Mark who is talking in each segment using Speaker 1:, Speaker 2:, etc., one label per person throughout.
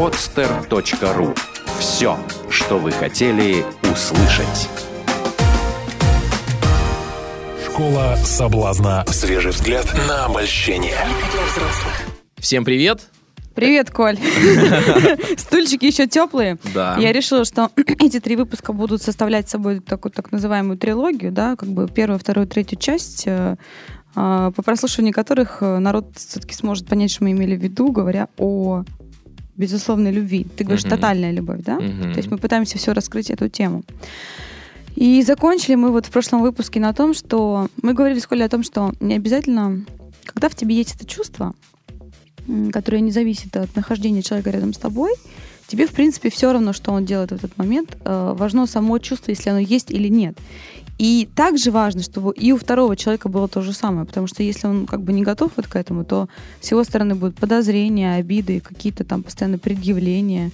Speaker 1: podster.ru. Все, что вы хотели услышать.
Speaker 2: Школа соблазна. Свежий взгляд на обольщение.
Speaker 3: Всем привет!
Speaker 4: Привет, Коль. Стульчики еще теплые.
Speaker 3: Да.
Speaker 4: Я решила, что эти три выпуска будут составлять собой такую так называемую трилогию, да, как бы первую, вторую, третью часть, э, э, по прослушиванию которых э, народ все-таки сможет понять, что мы имели в виду, говоря о безусловной любви. Ты говоришь,
Speaker 3: Мгм.
Speaker 4: тотальная любовь, да?
Speaker 3: Мгм.
Speaker 4: То есть мы пытаемся все раскрыть эту тему. И закончили мы вот в прошлом выпуске на том, что мы говорили с Колей о том, что не обязательно, когда в тебе есть это чувство, которое не зависит от нахождения человека рядом с тобой, тебе, в принципе, все равно, что он делает в этот момент. Э, Важно само чувство, если оно есть или нет. И также важно, чтобы и у второго человека было то же самое, потому что если он как бы не готов вот к этому, то с его стороны будут подозрения, обиды, какие-то там постоянно предъявления.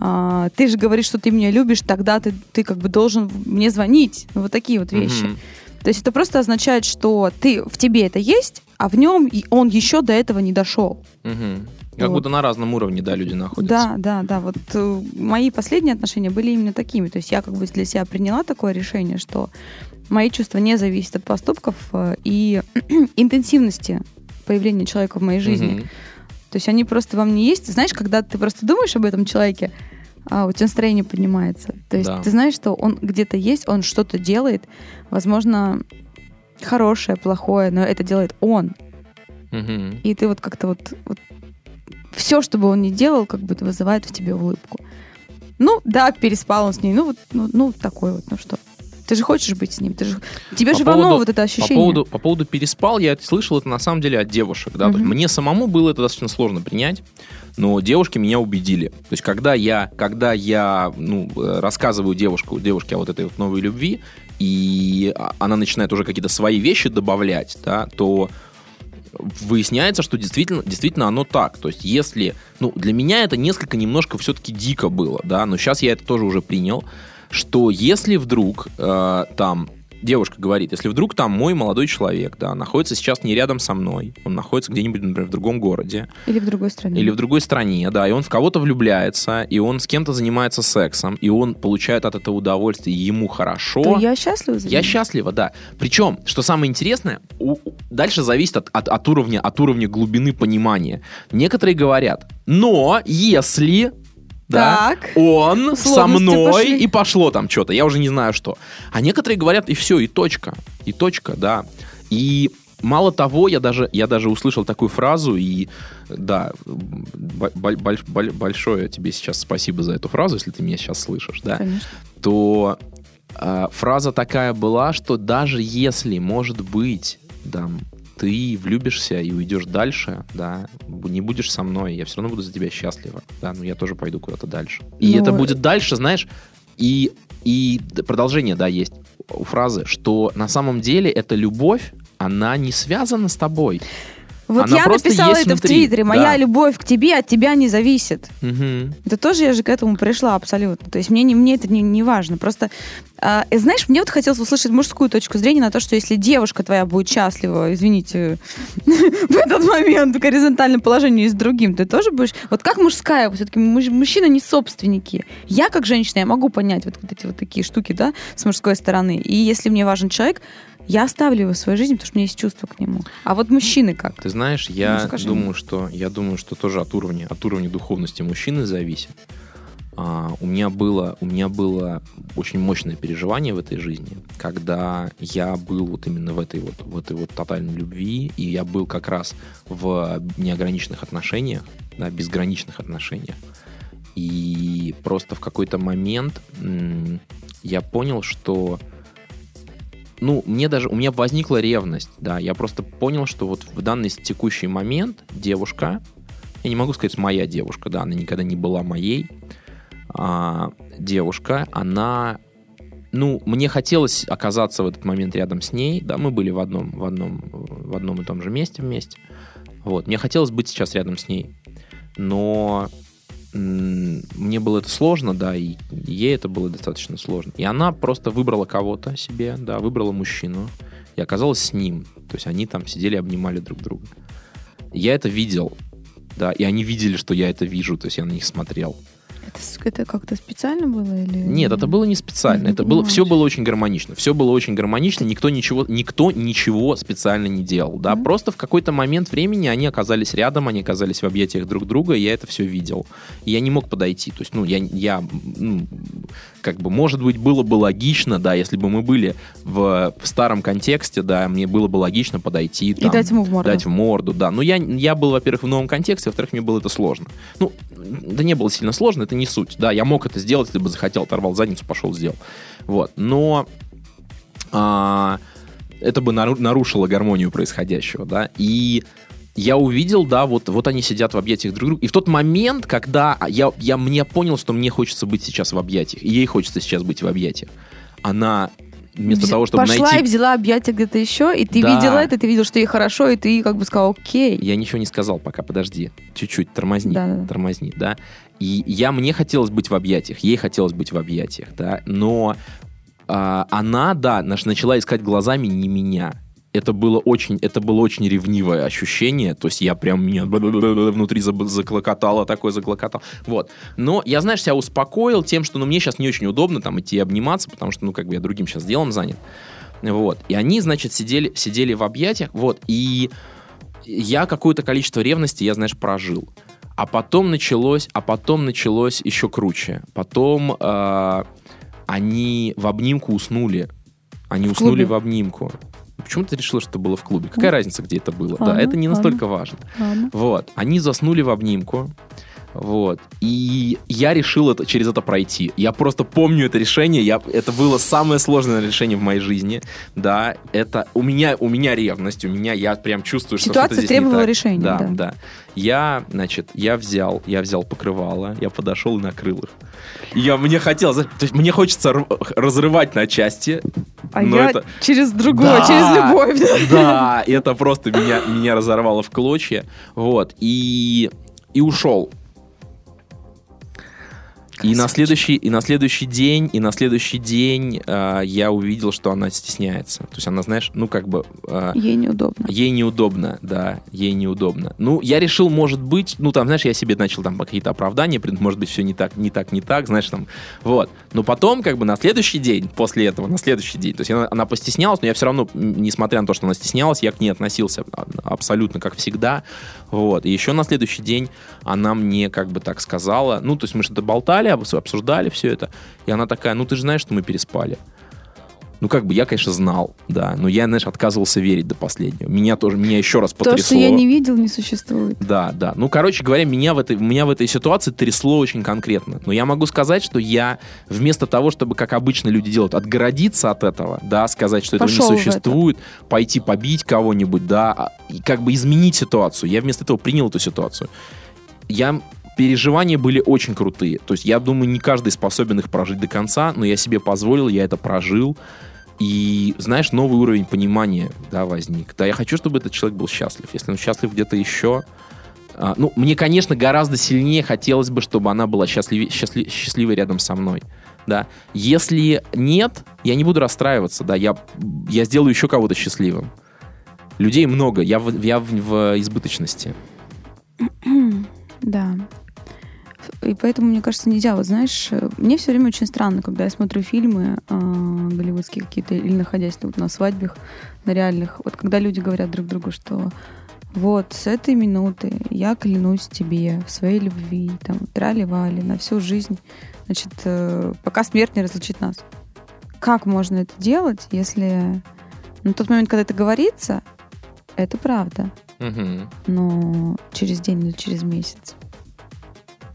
Speaker 4: А, ты же говоришь, что ты меня любишь, тогда ты, ты как бы должен мне звонить. Ну, вот такие вот вещи.
Speaker 3: Мгм.
Speaker 4: То есть это просто означает, что ты, в тебе это есть, а в нем он еще до этого не дошел.
Speaker 3: Мгм. Как
Speaker 4: Вот.
Speaker 3: будто на разном уровне, да, люди находятся.
Speaker 4: Да, да, да. Вот э, мои последние отношения были именно такими. То есть я как бы для себя приняла такое решение, что мои чувства не зависят от поступков э, и интенсивности появления человека в моей жизни.
Speaker 3: Мгм.
Speaker 4: То есть они просто во мне есть. Знаешь, когда ты просто думаешь об этом человеке, а у тебя настроение поднимается. То есть
Speaker 3: Да.
Speaker 4: ты знаешь, что он где-то есть, он что-то делает, возможно, хорошее, плохое, но это делает он.
Speaker 3: Мгм.
Speaker 4: И ты вот как-то вот, все, что бы он ни делал, как бы вызывает в тебе улыбку. Ну, да, переспал он с ней. Ну, вот, ну, ну, такой вот, ну что. Ты же хочешь быть с ним. Ты же, тебе
Speaker 3: По
Speaker 4: же
Speaker 3: поводу-
Speaker 4: вот это
Speaker 3: По
Speaker 4: ощущение.
Speaker 3: поводу, по поводу переспал, я слышал это на самом деле от девушек. Да? Есть
Speaker 4: Мгм.
Speaker 3: Мне самому было это достаточно сложно принять, но девушки меня убедили. То есть когда я, когда я ну, э, рассказываю девушку, девушке о вот этой вот новой любви, и а- она начинает уже какие-то свои вещи добавлять, да, то выясняется, что действительно, действительно оно так. То есть если... Ну, для меня это несколько немножко все-таки дико было, да, но сейчас я это тоже уже принял, что если вдруг э, там девушка говорит, если вдруг там мой молодой человек, да, находится сейчас не рядом со мной, он находится где-нибудь, например, в другом городе,
Speaker 4: Или в другой стране.
Speaker 3: или в другой стране, да, и он в кого-то влюбляется, и он с кем-то занимается сексом, и он получает от этого удовольствие, ему хорошо.
Speaker 4: То я счастлива за
Speaker 3: Я
Speaker 4: него.
Speaker 3: счастлива, да. Причем, что самое интересное, у- дальше зависит от, от, от уровня, от уровня глубины понимания. Некоторые говорят, но если да,
Speaker 4: Так.
Speaker 3: он со
Speaker 4: Условности
Speaker 3: мной
Speaker 4: пошли.
Speaker 3: и пошло там что-то, я уже не знаю что. А некоторые говорят, и все, и точка, и точка, да. И мало того, я даже, я даже услышал такую фразу, и да, больш- боль- большое тебе сейчас спасибо за эту фразу, если ты меня сейчас слышишь, да
Speaker 4: Конечно.
Speaker 3: то э, фраза такая была, что даже если, может быть, да, ты влюбишься и уйдешь дальше, да, не будешь со мной, я все равно буду за тебя счастлива, да, но я тоже пойду куда-то дальше. И
Speaker 4: Ну,
Speaker 3: это будет дальше, знаешь, и, и продолжение, да, есть у фразы, что на самом деле эта любовь, она не связана с тобой.
Speaker 4: Вот
Speaker 3: Она
Speaker 4: я написала это
Speaker 3: внутри,
Speaker 4: в Твиттере. Моя
Speaker 3: да.
Speaker 4: любовь к тебе от тебя не зависит.
Speaker 3: Мгм.
Speaker 4: Это тоже я же к этому пришла абсолютно. То есть мне, не, мне это не, не важно. Просто, э, знаешь, мне вот хотелось услышать мужскую точку зрения на то, что если девушка твоя будет счастлива, извините, в этот момент в горизонтальном положении с другим, ты тоже будешь... Вот как мужская, все-таки мужчина не собственники. Я, как женщина, я могу понять вот, вот эти вот такие штуки, да, с мужской стороны. И если мне важен человек, я оставлю его в своей жизни, потому что у меня есть чувство к нему. А вот мужчины как?
Speaker 3: Ты знаешь, я
Speaker 4: Ну,
Speaker 3: думаю, что я думаю, что тоже от уровня, от уровня духовности мужчины зависит. А, у меня было, у меня было очень мощное переживание в этой жизни, когда я был вот именно в этой вот, в этой вот тотальной любви, и я был как раз в неограниченных отношениях, да, безграничных отношениях. И просто в какой-то момент м, я понял, что ну, мне даже, у меня возникла ревность, да, я просто понял, что вот в данный текущий момент девушка, я не могу сказать, моя девушка, да, она никогда не была моей, а, девушка, она, ну, мне хотелось оказаться в этот момент рядом с ней, да, мы были в одном, в одном, в одном и том же месте вместе, вот, мне хотелось быть сейчас рядом с ней, но мне было это сложно, да, и ей это было достаточно сложно. И она просто выбрала кого-то себе, да, выбрала мужчину и оказалась с ним. То есть они там сидели, обнимали друг друга. Я это видел. да, и они видели, что я это вижу, то есть я на них смотрел.
Speaker 4: Это, это как-то специально было или?
Speaker 3: Нет, это было не специально.
Speaker 4: Не
Speaker 3: Это было, все было очень гармонично. Все было очень гармонично. Никто ничего, никто ничего специально не делал. Да?
Speaker 4: Мгм.
Speaker 3: Просто в какой-то момент времени они оказались рядом, они оказались в объятиях друг друга, и я это все видел. И я не мог подойти. То есть, ну, я, я ну, как бы, может быть, было бы логично, да, если бы мы были в, в старом контексте, да, мне было бы логично подойти.
Speaker 4: И
Speaker 3: там,
Speaker 4: дать ему в морду.
Speaker 3: Дать в морду, да. Но я, я был, во-первых, в новом контексте, во-вторых, мне было это сложно. Ну, да не было сильно сложно, это не суть. Да, я мог это сделать, если бы захотел, оторвал задницу, пошел, сделал. Вот. Но а, это бы нару- нарушило гармонию происходящего, да. И я увидел, да, вот, вот они сидят в объятиях друг друга. И в тот момент, когда я, я мне понял, что мне хочется быть сейчас в объятиях, и ей хочется сейчас быть в объятиях, она вместо
Speaker 4: Вз-
Speaker 3: того, чтобы
Speaker 4: Пошла
Speaker 3: найти...
Speaker 4: и взяла объятия где-то еще, и ты
Speaker 3: Да.
Speaker 4: видела это, ты видел, что ей хорошо, и ты как бы сказал, окей.
Speaker 3: Я ничего не сказал пока, подожди. Чуть-чуть, тормозни,
Speaker 4: Да-да-да.
Speaker 3: тормозни, да. И я, мне хотелось быть в объятиях, ей хотелось быть в объятиях, да. Но а, она, да, начала искать глазами не меня. Это было очень, это было очень ревнивое ощущение, то есть я прям меня внутри заклокотало, такое заклокотало. Вот. Но я, знаешь, себя успокоил тем, что ну, мне сейчас не очень удобно там идти обниматься, потому что, ну, как бы я другим сейчас делом занят. Вот. И они, значит, сидели, сидели в объятиях, вот, и я какое-то количество ревности, я, знаешь, прожил. А потом началось, а потом началось еще круче. Потом э, они в обнимку уснули. Они
Speaker 4: В
Speaker 3: уснули
Speaker 4: клубе?
Speaker 3: в обнимку. Почему ты решила, что это было в клубе? Какая разница, где это было?
Speaker 4: ладно,
Speaker 3: да, это не
Speaker 4: ладно.
Speaker 3: настолько важно.
Speaker 4: Ладно.
Speaker 3: Вот. Они заснули в обнимку. Вот. И я решил это, через это пройти. Я просто помню это решение. Я, это было самое сложное решение в моей жизни. Да, это у меня, у меня ревность, у меня я прям чувствую, что
Speaker 4: Ситуация
Speaker 3: не
Speaker 4: требовала решения,
Speaker 3: Да,
Speaker 4: да.
Speaker 3: да. Я, значит, я взял, я взял покрывало, я подошел и накрыл их. Я, мне хотелось, то есть мне хочется разрывать на части.
Speaker 4: А
Speaker 3: но
Speaker 4: я
Speaker 3: это-
Speaker 4: через другое,
Speaker 3: Да,
Speaker 4: через любовь. да.
Speaker 3: Да, это просто меня, меня разорвало в клочья. Вот. И, и ушел. И на, следующий, и на следующий день, и на следующий день э, я увидел, что она стесняется. То есть она, знаешь, ну как бы... э,
Speaker 4: Ей неудобно.
Speaker 3: Ей неудобно, да, ей неудобно. Ну, я решил, может быть, ну, там, знаешь, я себе начал там какие-то оправдания, может быть, все не так, не так, не так, знаешь, там, вот. Но потом, как бы, на следующий день, после этого, на следующий день, то есть она, она постеснялась, но я все равно, несмотря на то, что она стеснялась, я к ней относился абсолютно как всегда, вот. И еще на следующий день она мне, как бы, так сказала, ну, то есть мы что-то болтали, обс- обсуждали все это, и она такая, ну, ты же знаешь, что мы переспали. Ну, как бы, я, конечно, знал, да, но я, знаешь, отказывался верить до последнего. Меня тоже, меня еще раз
Speaker 4: То,
Speaker 3: потрясло.
Speaker 4: что я не видел, не существует.
Speaker 3: Да, да. Ну, короче говоря, меня в этой, меня в этой ситуации трясло очень конкретно. Но я могу сказать, что я вместо того, чтобы, как обычно люди делают, отгородиться от этого, да, сказать, что
Speaker 4: Пошел
Speaker 3: этого не существует, пойти побить кого-нибудь, да, а, и как бы изменить ситуацию. Я вместо этого принял эту ситуацию. Я переживания были очень крутые. То есть я думаю, не каждый способен их прожить до конца, но я себе позволил, я это прожил. И, знаешь, новый уровень понимания, да, возник. Да, я хочу, чтобы этот человек был счастлив. Если он счастлив где-то еще, а, ну, мне, конечно, гораздо сильнее хотелось бы, чтобы она была счастливе- счастли- счастливой рядом со мной. Да. Если нет, я не буду расстраиваться, да, я, я сделаю еще кого-то счастливым. Людей много, я в, я в, в избыточности.
Speaker 4: И поэтому, мне кажется, нельзя. Вот знаешь, мне все время очень странно, когда я смотрю фильмы э, голливудские какие-то, или находясь вот на свадьбах, на реальных, вот когда люди говорят друг другу, что вот с этой минуты я клянусь тебе в своей любви, там, трали-вали, на всю жизнь, значит, э, пока смерть не разлучит нас. Как можно это делать, если на тот момент, когда это говорится, это правда,
Speaker 3: Мгм.
Speaker 4: но через день или через месяц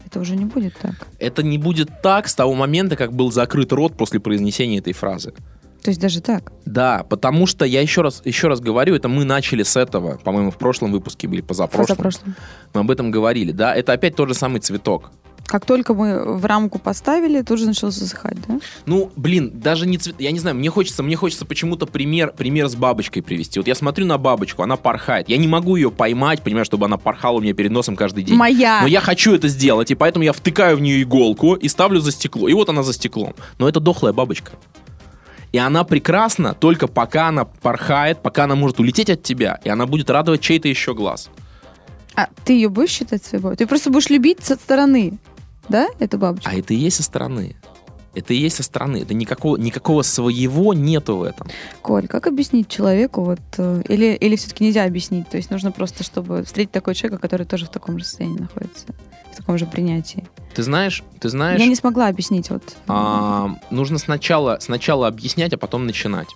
Speaker 4: это уже не будет так.
Speaker 3: Это не будет так с того момента, как был закрыт рот после произнесения этой фразы.
Speaker 4: То есть даже так.
Speaker 3: Да, потому что я еще раз, еще раз говорю, это мы начали с этого, по-моему, в прошлом выпуске были позапрошлом.
Speaker 4: Позапрошлом.
Speaker 3: Мы об этом говорили, да, это опять тот же самый цветок.
Speaker 4: Как только мы в рамку поставили, тут же начал засыхать, да?
Speaker 3: Ну, блин, даже не цвет, я не знаю, мне хочется, мне хочется почему-то пример, пример с бабочкой привести. Вот я смотрю на бабочку, она порхает, я не могу ее поймать, понимаешь, чтобы она порхала у меня перед носом каждый день.
Speaker 4: Моя.
Speaker 3: Но я хочу это сделать, и поэтому я втыкаю в нее иголку и ставлю за стекло. И вот она за стеклом. Но это дохлая бабочка. И она прекрасна только пока она порхает, пока она может улететь от тебя, и она будет радовать чей-то еще глаз.
Speaker 4: А ты ее будешь считать своей Ты просто будешь любить со стороны, да, эту бабочку?
Speaker 3: А это и есть со стороны. Это и есть со стороны. Это никакого, никакого своего нету в этом.
Speaker 4: Коль, как объяснить человеку, вот, э, или, или все-таки нельзя объяснить? То есть нужно просто, чтобы встретить такого человека, который тоже в таком же состоянии находится, в таком же принятии.
Speaker 3: Ты знаешь, ты знаешь...
Speaker 4: Я не смогла объяснить. Вот.
Speaker 3: А, нужно сначала, сначала объяснять, а потом начинать.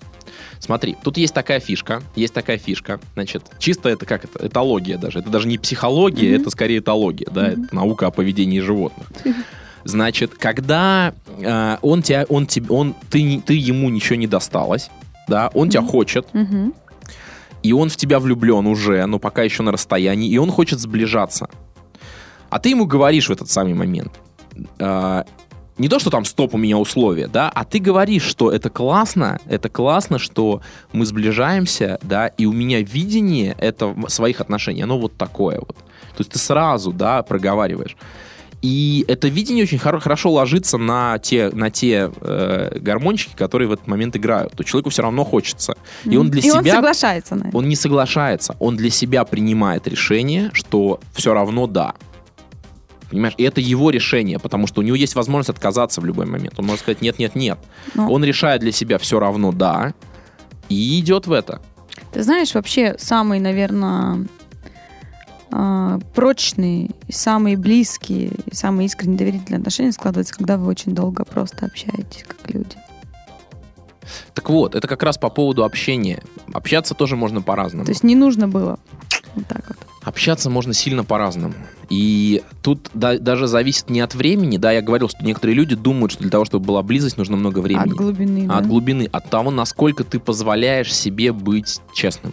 Speaker 3: Смотри, тут есть такая фишка, есть такая фишка, значит, чисто это как это, этология даже, это даже не психология, mm-hmm. это скорее этология, да, mm-hmm. это наука о поведении животных. Значит, когда э, он тебя, он тебе, он, ты, ты ему ничего не досталось, да, он mm-hmm. тебя хочет, mm-hmm. и он в тебя влюблен уже, но пока еще на расстоянии, и он хочет сближаться. А ты ему говоришь в этот самый момент, э, не то, что там стоп у меня условия, да, а ты говоришь, что это классно, это классно, что мы сближаемся, да, и у меня видение это своих отношений, оно вот такое вот. То есть ты сразу, да, проговариваешь. И это видение очень хор- хорошо ложится на те, на те э, гармончики, которые в этот момент играют. То человеку все равно хочется. И он для
Speaker 4: и
Speaker 3: себя...
Speaker 4: он соглашается на это.
Speaker 3: Он не соглашается. Он для себя принимает решение, что все равно да. Понимаешь? И это его решение, потому что у него есть возможность отказаться в любой момент. Он может сказать нет, нет, нет. Но... Он решает для себя все равно да и идет в это.
Speaker 4: Ты знаешь, вообще самый, наверное, а, прочные, самые близкие, самые искренние доверительные отношения складываются, когда вы очень долго просто общаетесь как люди.
Speaker 3: Так вот, это как раз по поводу общения. Общаться тоже можно по-разному.
Speaker 4: То есть не нужно было вот так вот.
Speaker 3: Общаться можно сильно по-разному. И тут да, даже зависит не от времени. Да, я говорил, что некоторые люди думают, что для того, чтобы была близость, нужно много времени.
Speaker 4: От глубины.
Speaker 3: А
Speaker 4: да?
Speaker 3: От глубины. От того, насколько ты позволяешь себе быть честным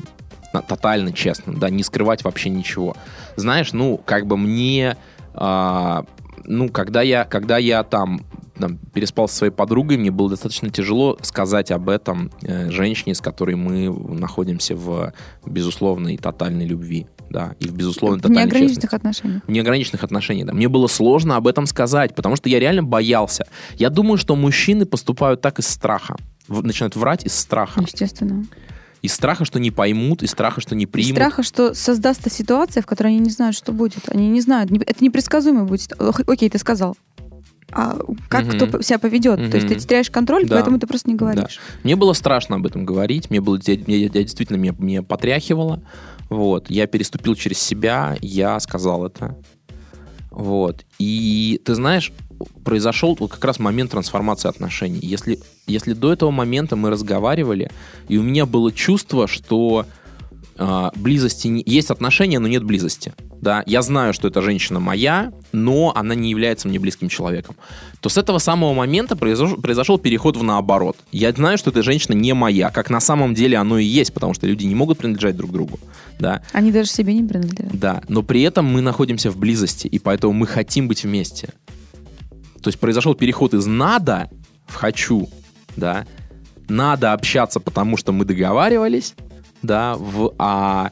Speaker 3: тотально честным, да, не скрывать вообще ничего. Знаешь, ну, как бы мне, а, ну, когда я, когда я там, там переспал со своей подругой, мне было достаточно тяжело сказать об этом э, женщине, с которой мы находимся в безусловной тотальной любви, да, и в безусловной тотальной
Speaker 4: В неограниченных честности. отношениях.
Speaker 3: В неограниченных отношениях, да. Мне было сложно об этом сказать, потому что я реально боялся. Я думаю, что мужчины поступают так из страха, начинают врать из страха.
Speaker 4: Естественно.
Speaker 3: Из страха, что не поймут, из страха, что не примут.
Speaker 4: Из страха, что создастся ситуация, в которой они не знают, что будет. Они не знают. Это непредсказуемо будет. Окей, ты сказал. А как угу. кто себя поведет? Угу. То есть ты теряешь контроль, да. поэтому ты просто не говоришь.
Speaker 3: Да. Мне было страшно об этом говорить. Мне было, я, я, действительно меня, меня потряхивало. Вот. Я переступил через себя, я сказал это. Вот. И ты знаешь, произошел вот как раз момент трансформации отношений. Если, если до этого момента мы разговаривали, и у меня было чувство, что э, близости не... есть отношения, но нет близости. Да, я знаю, что эта женщина моя, но она не является мне близким человеком. То с этого самого момента произошел, произошел переход в наоборот. Я знаю, что эта женщина не моя, как на самом деле оно и есть, потому что люди не могут принадлежать друг другу. Да.
Speaker 4: Они даже себе не принадлежат.
Speaker 3: Да, но при этом мы находимся в близости, и поэтому мы хотим быть вместе. То есть произошел переход из надо в хочу, да, надо общаться, потому что мы договаривались, да, в а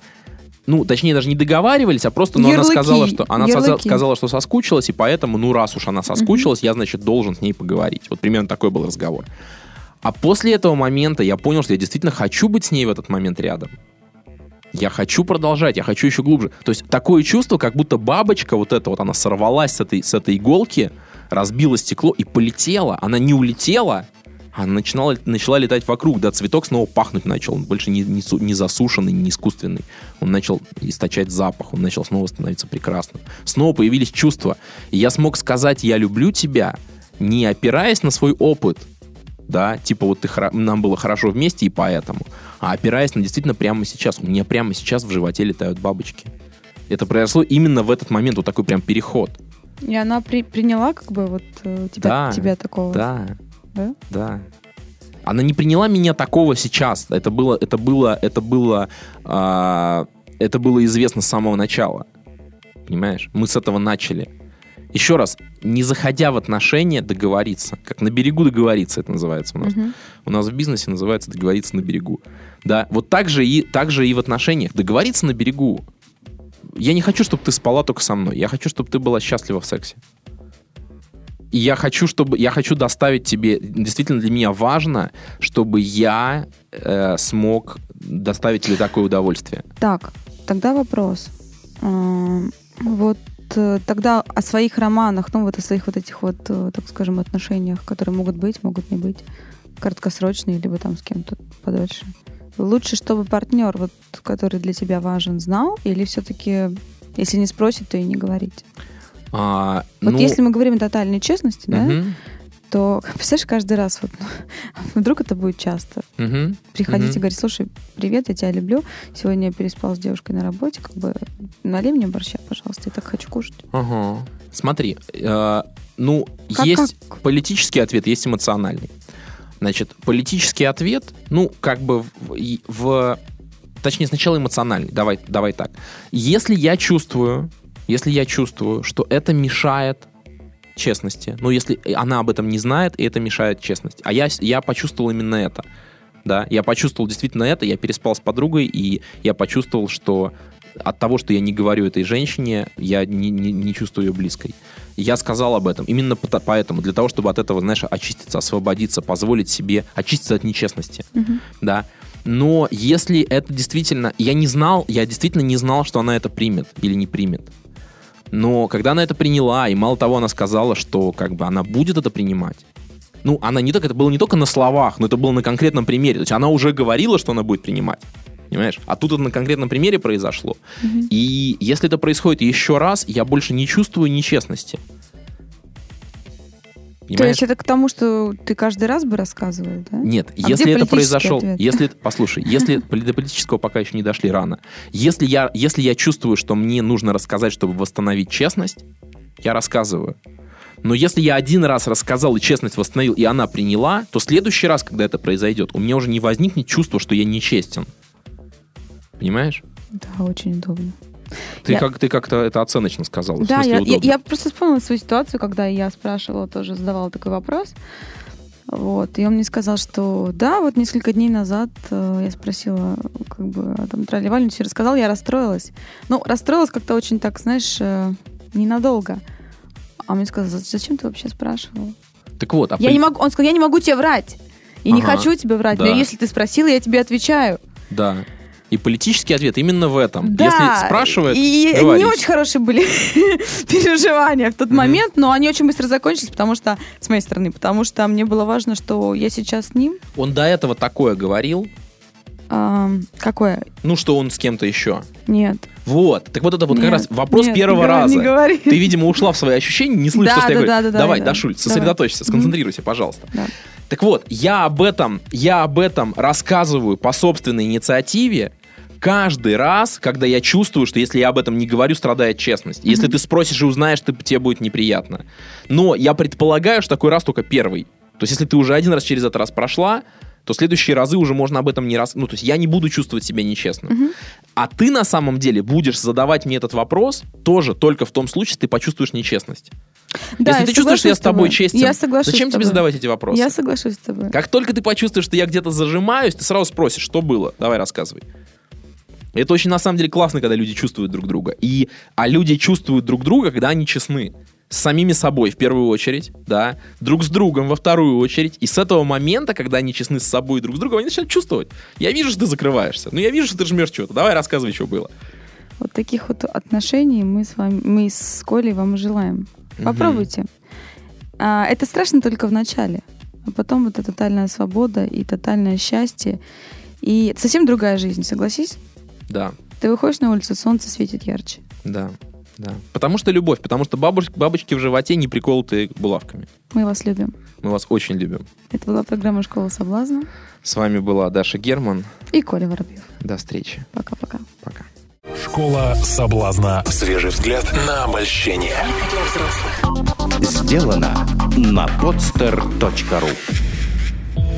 Speaker 3: ну, точнее, даже не договаривались, а просто, ну, она сказала, что она ярлыки. сказала, что соскучилась, и поэтому, ну, раз уж она соскучилась, угу. я, значит, должен с ней поговорить. Вот примерно такой был разговор. А после этого момента я понял, что я действительно хочу быть с ней в этот момент рядом. Я хочу продолжать, я хочу еще глубже. То есть такое чувство, как будто бабочка вот эта вот, она сорвалась с этой, с этой иголки, разбила стекло и полетела. Она не улетела, она начинала, начала летать вокруг, да, цветок снова пахнуть начал, он больше не, не, не засушенный, не искусственный. Он начал источать запах, он начал снова становиться прекрасным. Снова появились чувства. И я смог сказать «я люблю тебя», не опираясь на свой опыт, да, типа вот ты, нам было хорошо вместе и поэтому, а опираясь на действительно прямо сейчас. У меня прямо сейчас в животе летают бабочки. Это произошло именно в этот момент, вот такой прям переход.
Speaker 4: И она при, приняла как бы вот э, тебя, да, тебя такого?
Speaker 3: Да, да, да. Она не приняла меня такого сейчас. Это было, это было, это было, э, это было известно с самого начала. Понимаешь? Мы с этого начали. Еще раз, не заходя в отношения, договориться. Как на берегу договориться, это называется у нас. Угу. У нас в бизнесе называется договориться на берегу. Да, вот так же и, так же и в отношениях. Договориться на берегу я не хочу, чтобы ты спала только со мной. Я хочу, чтобы ты была счастлива в сексе. И я хочу, чтобы я хочу доставить тебе. Действительно для меня важно, чтобы я э, смог доставить тебе такое удовольствие.
Speaker 4: Так, тогда вопрос. А, Вот э, тогда о своих романах, ну вот о своих вот этих вот, э, так скажем, отношениях, которые могут быть, могут не быть, краткосрочные, либо там с кем-то подольше. Лучше, чтобы партнер, вот, который для тебя важен, знал, или все-таки, если не спросит, то и не говорить.
Speaker 3: А,
Speaker 4: Вот
Speaker 3: ну,
Speaker 4: если мы говорим о тотальной честности, да,
Speaker 3: мгм,
Speaker 4: то, представляешь, каждый раз, вот, вдруг это будет часто,
Speaker 3: мгм,
Speaker 4: приходить
Speaker 3: мгм.
Speaker 4: и говорить, слушай, привет, я тебя люблю, сегодня я переспал с девушкой на работе, как бы налей мне борща, пожалуйста, я так хочу кушать.
Speaker 3: Ага. Смотри, э, ну,
Speaker 4: Как-
Speaker 3: есть
Speaker 4: как?
Speaker 3: политический ответ, есть эмоциональный. Значит, политический ответ, ну, как бы в, в- точнее, сначала эмоциональный. Давай, давай так. Если я чувствую, если я чувствую, что это мешает честности, ну, если она об этом не знает, и это мешает честности, а я, я почувствовал именно это, да, я почувствовал действительно это, я переспал с подругой, и я почувствовал, что от того, что я не говорю этой женщине, я не, не- не чувствую ее близкой. Я сказал об этом именно поэтому, для того, чтобы от этого, знаешь, очиститься, освободиться, позволить себе очиститься от нечестности, да. Но если это действительно... Я не знал, я действительно не знал, что она это примет или не примет. Но когда она это приняла, и мало того, она сказала, что как бы она будет это принимать, ну, она не только, это было не только на словах, но это было на конкретном примере. То есть она уже говорила, что она будет принимать. Понимаешь? А тут это на конкретном примере произошло. И если это происходит еще раз, я больше не чувствую нечестности.
Speaker 4: То
Speaker 3: Понимаешь?
Speaker 4: есть это к тому, что ты каждый раз бы рассказывал, да?
Speaker 3: Нет,
Speaker 4: А
Speaker 3: если это произошел,
Speaker 4: ответ?
Speaker 3: если, послушай, если до политического пока еще не дошли рано, если я, если я чувствую, что мне нужно рассказать, чтобы восстановить честность, я рассказываю. Но если я один раз рассказал и честность восстановил, и она приняла, то следующий раз, когда это произойдет, у меня уже не возникнет чувство, что я нечестен. Понимаешь?
Speaker 4: Да, очень удобно.
Speaker 3: Ты,
Speaker 4: Я-
Speaker 3: как, ты как-то это оценочно сказал.
Speaker 4: Да, я, я, я просто вспомнила свою ситуацию, когда я спрашивала, тоже задавала такой вопрос. Вот, и он мне сказал, что да, вот несколько дней назад э, я спросила, как бы, а там тролливали, все рассказал, я расстроилась. Ну, расстроилась как-то очень так, знаешь, э, ненадолго. А мне сказал, «За- зачем ты вообще спрашивал?
Speaker 3: Так вот, а
Speaker 4: Я
Speaker 3: поли-
Speaker 4: не могу, он сказал, я не могу тебе врать. И не
Speaker 3: Ага,
Speaker 4: хочу тебе врать, но
Speaker 3: да.
Speaker 4: если ты спросила, я тебе отвечаю.
Speaker 3: Да. И политический ответ именно в этом.
Speaker 4: Да,
Speaker 3: Если спрашивает,
Speaker 4: и
Speaker 3: говорить.
Speaker 4: не очень хорошие были переживания в тот момент, но они очень быстро закончились, потому что, с моей стороны, потому что мне было важно, что я сейчас с ним.
Speaker 3: Он до этого такое говорил,
Speaker 4: Ам, какое?
Speaker 3: ну, что он с кем-то еще.
Speaker 4: Нет.
Speaker 3: Вот. Так вот это вот как
Speaker 4: Нет,
Speaker 3: раз вопрос
Speaker 4: нет,
Speaker 3: первого
Speaker 4: не
Speaker 3: раза.
Speaker 4: не говори.
Speaker 3: Ты, видимо, ушла в свои ощущения, не слышишь,
Speaker 4: Да,
Speaker 3: что я
Speaker 4: да,
Speaker 3: говорю.
Speaker 4: да, да, да,
Speaker 3: Давай,
Speaker 4: да.
Speaker 3: Дашуль,
Speaker 4: Давай.
Speaker 3: сосредоточься, сконцентрируйся, пожалуйста.
Speaker 4: Да.
Speaker 3: Так вот, я об этом, я об этом рассказываю по собственной инициативе каждый раз, когда я чувствую, что если я об этом не говорю, страдает честность. Если ты спросишь и узнаешь, ты, тебе будет неприятно. Но я предполагаю, что такой раз только первый. То есть, если ты уже один раз через этот раз прошла, то следующие разы уже можно об этом не раз... Ну, то есть я не буду чувствовать себя нечестно. А ты на самом деле будешь задавать мне этот вопрос тоже только в том случае, если ты почувствуешь нечестность.
Speaker 4: Да,
Speaker 3: если ты чувствуешь, что я с тобой честен,
Speaker 4: Я соглашусь
Speaker 3: зачем тебе задавать эти вопросы?
Speaker 4: Я соглашусь с тобой.
Speaker 3: Как только ты почувствуешь, что я где-то зажимаюсь, ты сразу спросишь, что было. Давай рассказывай. Это очень, на самом деле, классно, когда люди чувствуют друг друга. И, а люди чувствуют друг друга, когда они честны. С самими собой в первую очередь, да, друг с другом во вторую очередь. И с этого момента, когда они честны с собой и друг с другом, они начинают чувствовать. Я вижу, что ты закрываешься. Ну, я вижу, что ты жмешь что-то. Давай рассказывай, что было.
Speaker 4: Вот таких вот отношений мы с вами, мы с Колей вам желаем. Попробуйте. А, это страшно только в начале. А потом это тотальная свобода и тотальное счастье. И совсем другая жизнь, согласись?
Speaker 3: Да,
Speaker 4: Ты выходишь на улицу, солнце светит ярче.
Speaker 3: да, да. Потому что любовь, потому что бабуш- бабочки в животе не приколотые булавками.
Speaker 4: Мы вас любим.
Speaker 3: Мы вас очень любим.
Speaker 4: Это была программа «Школа соблазна»
Speaker 3: С вами была Даша Герман.
Speaker 4: и Коля Воробьев.
Speaker 3: До встречи.
Speaker 4: Пока-пока.
Speaker 3: Пока.
Speaker 2: Школа соблазна. Свежий взгляд на обольщение.
Speaker 1: Сделано на podster.ru